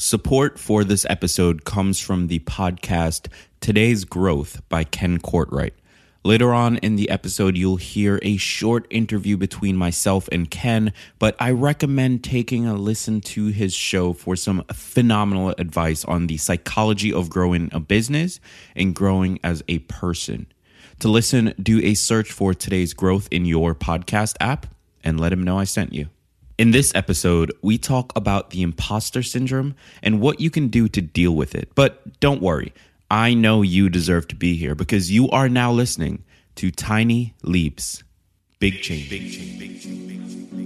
Support for this episode comes from the podcast Today's Growth by Ken Courtright. Later on in the episode, you'll hear a short interview between myself and Ken, but I recommend taking a listen to his show for some phenomenal advice on the psychology of growing a business and growing as a person. To listen, do a search for Today's Growth in your podcast app and let him know I sent you. In this episode, we talk about the imposter syndrome and what you can do to deal with it. But don't worry, I know you deserve to be here because you are now listening to Tiny Leaps, Big Change. Big change, big change, big change.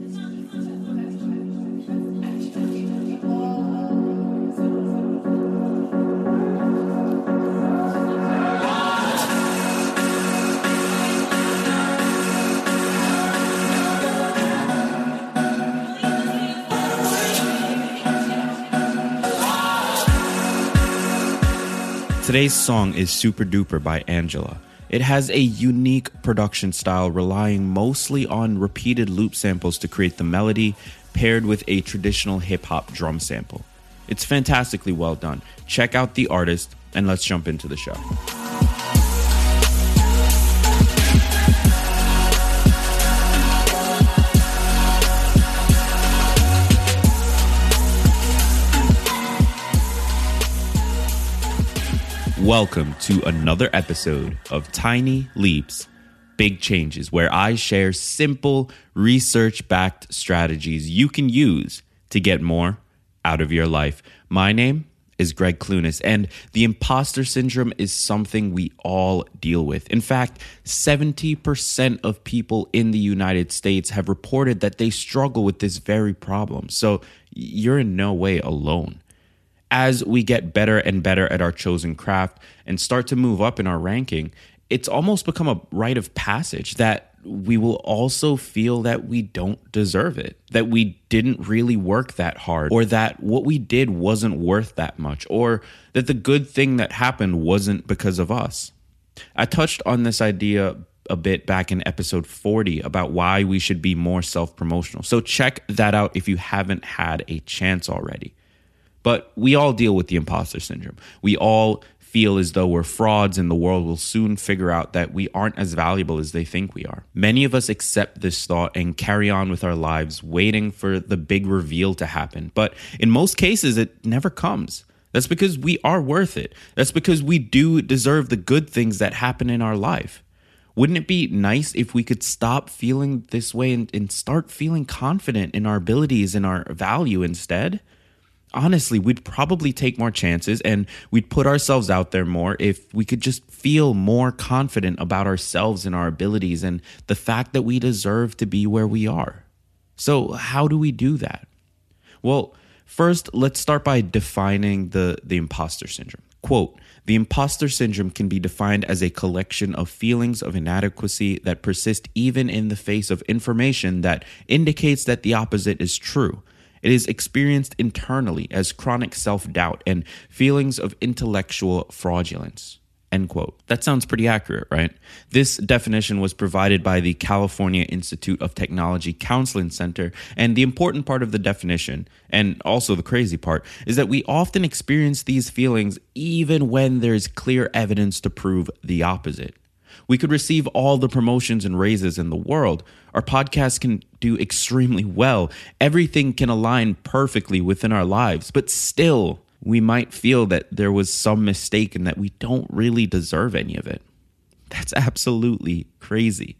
Today's song is Super Duper by Angela. It has a unique production style relying mostly on repeated loop samples to create the melody, paired with a traditional hip hop drum sample. It's fantastically well done. Check out the artist, and let's jump into the show. Welcome to another episode of Tiny Leaps, Big Changes, where I share simple, research backed strategies you can use to get more out of your life. My name is Gregg Clunis, and the imposter syndrome is something we all deal with. In fact, 70% of people in the United States have reported that they struggle with this very problem. So you're in no way alone as we get better and better at our chosen craft and start to move up in our ranking, it's almost become a rite of passage that we will also feel that we don't deserve it, that we didn't really work that hard, or that what we did wasn't worth that much, or that the good thing that happened wasn't because of us. I touched on this idea a bit back in episode 40 about why we should be more self promotional. So check that out if you haven't had a chance already. But we all deal with the imposter syndrome. We all feel as though we're frauds and the world will soon figure out that we aren't as valuable as they think we are. Many of us accept this thought and carry on with our lives waiting for the big reveal to happen. But in most cases, it never comes. That's because we are worth it. That's because we do deserve the good things that happen in our life. Wouldn't it be nice if we could stop feeling this way and, and start feeling confident in our abilities and our value instead? Honestly, we'd probably take more chances and we'd put ourselves out there more if we could just feel more confident about ourselves and our abilities and the fact that we deserve to be where we are. So, how do we do that? Well, first, let's start by defining the, the imposter syndrome. Quote, the imposter syndrome can be defined as a collection of feelings of inadequacy that persist even in the face of information that indicates that the opposite is true. It is experienced internally as chronic self doubt and feelings of intellectual fraudulence. End quote. That sounds pretty accurate, right? This definition was provided by the California Institute of Technology Counseling Center. And the important part of the definition, and also the crazy part, is that we often experience these feelings even when there's clear evidence to prove the opposite. We could receive all the promotions and raises in the world. Our podcast can do extremely well. Everything can align perfectly within our lives, but still, we might feel that there was some mistake and that we don't really deserve any of it. That's absolutely crazy.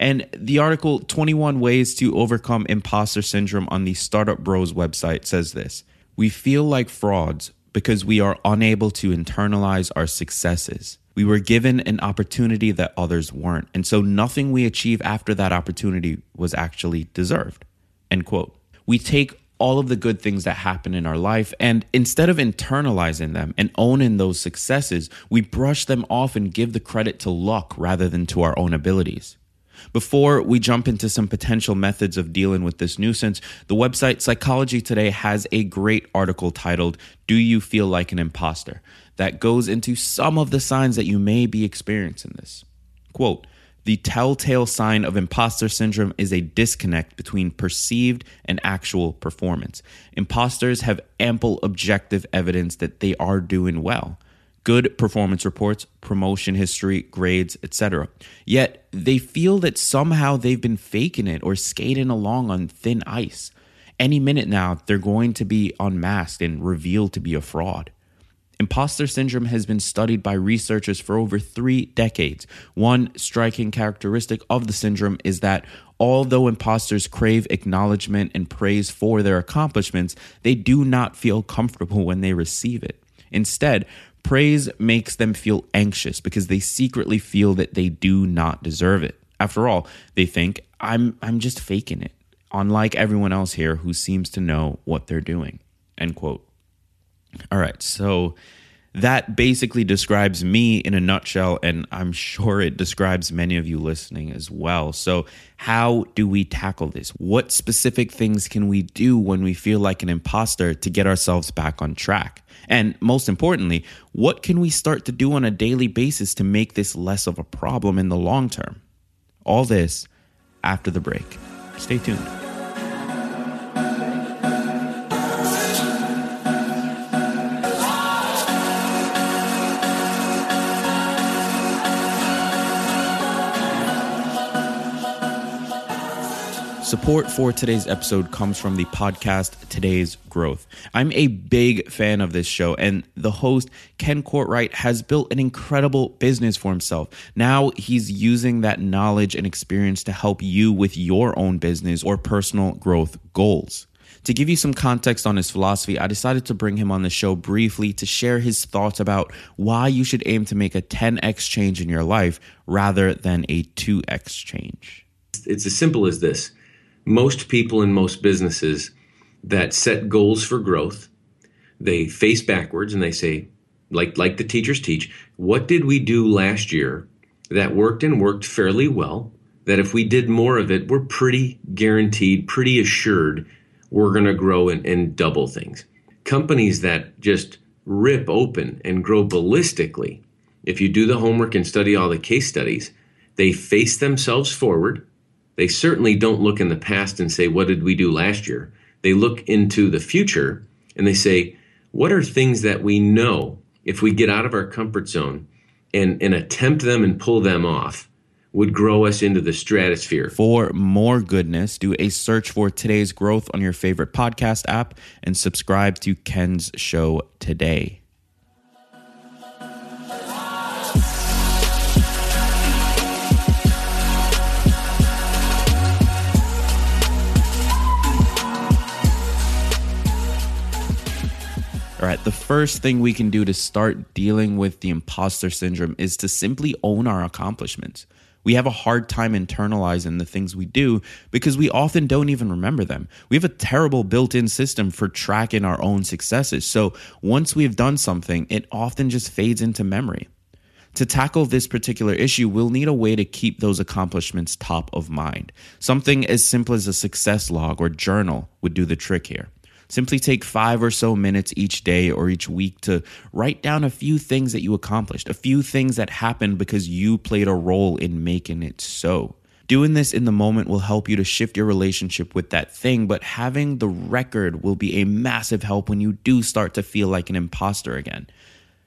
And the article 21 Ways to Overcome Imposter Syndrome on the Startup Bros website says this We feel like frauds because we are unable to internalize our successes. We were given an opportunity that others weren't. And so nothing we achieve after that opportunity was actually deserved. End quote. We take all of the good things that happen in our life and instead of internalizing them and owning those successes, we brush them off and give the credit to luck rather than to our own abilities. Before we jump into some potential methods of dealing with this nuisance, the website Psychology Today has a great article titled, Do You Feel Like an Imposter? that goes into some of the signs that you may be experiencing this. Quote, the telltale sign of imposter syndrome is a disconnect between perceived and actual performance. Imposters have ample objective evidence that they are doing well good performance reports, promotion history, grades, etc. Yet they feel that somehow they've been faking it or skating along on thin ice. Any minute now, they're going to be unmasked and revealed to be a fraud. Imposter syndrome has been studied by researchers for over three decades. One striking characteristic of the syndrome is that although imposters crave acknowledgement and praise for their accomplishments, they do not feel comfortable when they receive it. Instead, Praise makes them feel anxious because they secretly feel that they do not deserve it. After all, they think, I'm, I'm just faking it, unlike everyone else here who seems to know what they're doing. End quote. All right, so that basically describes me in a nutshell, and I'm sure it describes many of you listening as well. So, how do we tackle this? What specific things can we do when we feel like an imposter to get ourselves back on track? And most importantly, what can we start to do on a daily basis to make this less of a problem in the long term? All this after the break. Stay tuned. Support for today's episode comes from the podcast Today's Growth. I'm a big fan of this show, and the host, Ken Courtright, has built an incredible business for himself. Now he's using that knowledge and experience to help you with your own business or personal growth goals. To give you some context on his philosophy, I decided to bring him on the show briefly to share his thoughts about why you should aim to make a 10x change in your life rather than a 2x change. It's as simple as this most people in most businesses that set goals for growth, they face backwards and they say, like like the teachers teach, what did we do last year that worked and worked fairly well? That if we did more of it, we're pretty guaranteed, pretty assured we're going to grow and, and double things. Companies that just rip open and grow ballistically, if you do the homework and study all the case studies, they face themselves forward they certainly don't look in the past and say, What did we do last year? They look into the future and they say, What are things that we know if we get out of our comfort zone and, and attempt them and pull them off? would grow us into the stratosphere. For more goodness, do a search for today's growth on your favorite podcast app and subscribe to Ken's show today. The first thing we can do to start dealing with the imposter syndrome is to simply own our accomplishments. We have a hard time internalizing the things we do because we often don't even remember them. We have a terrible built in system for tracking our own successes. So once we've done something, it often just fades into memory. To tackle this particular issue, we'll need a way to keep those accomplishments top of mind. Something as simple as a success log or journal would do the trick here. Simply take five or so minutes each day or each week to write down a few things that you accomplished, a few things that happened because you played a role in making it so. Doing this in the moment will help you to shift your relationship with that thing, but having the record will be a massive help when you do start to feel like an imposter again.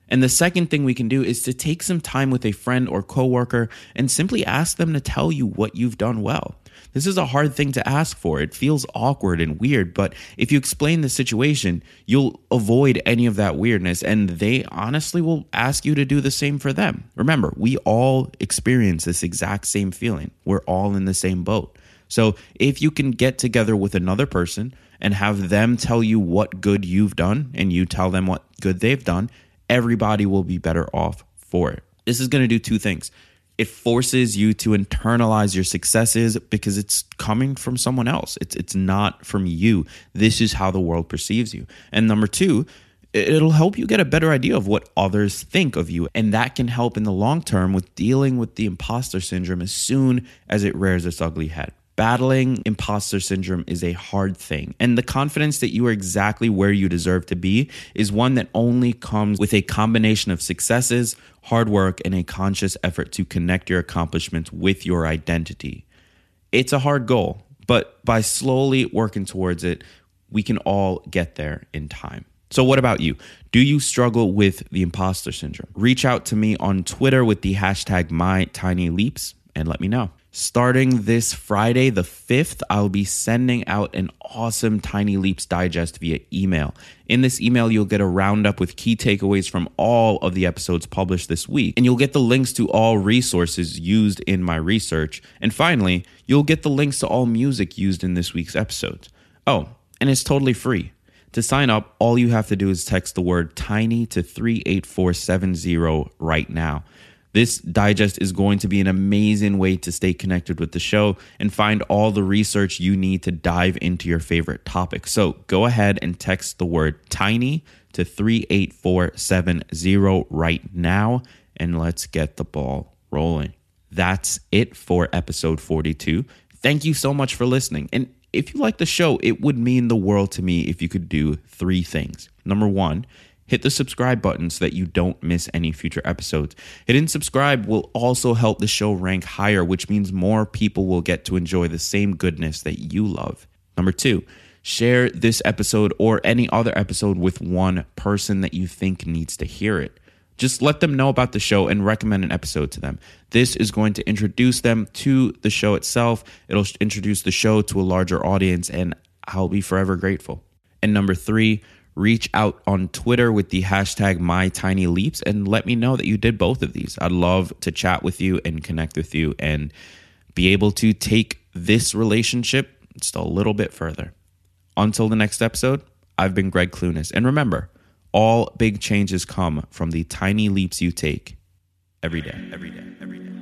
And the second thing we can do is to take some time with a friend or coworker and simply ask them to tell you what you've done well. This is a hard thing to ask for. It feels awkward and weird, but if you explain the situation, you'll avoid any of that weirdness and they honestly will ask you to do the same for them. Remember, we all experience this exact same feeling. We're all in the same boat. So if you can get together with another person and have them tell you what good you've done and you tell them what good they've done, everybody will be better off for it. This is going to do two things. It forces you to internalize your successes because it's coming from someone else. It's it's not from you. This is how the world perceives you. And number 2, it'll help you get a better idea of what others think of you and that can help in the long term with dealing with the imposter syndrome as soon as it rears its ugly head. Battling imposter syndrome is a hard thing, and the confidence that you are exactly where you deserve to be is one that only comes with a combination of successes, hard work, and a conscious effort to connect your accomplishments with your identity. It's a hard goal, but by slowly working towards it, we can all get there in time. So, what about you? Do you struggle with the imposter syndrome? Reach out to me on Twitter with the hashtag MyTinyLeaps and let me know. Starting this Friday, the 5th, I'll be sending out an awesome Tiny Leaps digest via email. In this email, you'll get a roundup with key takeaways from all of the episodes published this week, and you'll get the links to all resources used in my research. And finally, you'll get the links to all music used in this week's episode. Oh, and it's totally free. To sign up, all you have to do is text the word tiny to 38470 right now. This digest is going to be an amazing way to stay connected with the show and find all the research you need to dive into your favorite topic. So go ahead and text the word tiny to 38470 right now and let's get the ball rolling. That's it for episode 42. Thank you so much for listening. And if you like the show, it would mean the world to me if you could do three things. Number one, hit the subscribe button so that you don't miss any future episodes. Hitting subscribe will also help the show rank higher, which means more people will get to enjoy the same goodness that you love. Number two, share this episode or any other episode with one person that you think needs to hear it. Just let them know about the show and recommend an episode to them. This is going to introduce them to the show itself. It'll introduce the show to a larger audience, and I'll be forever grateful. And number three, reach out on Twitter with the hashtag MyTinyLeaps and let me know that you did both of these. I'd love to chat with you and connect with you and be able to take this relationship just a little bit further. Until the next episode, I've been Gregg Clunis. And remember, all big changes come from the tiny leaps you take every day, every day, every day.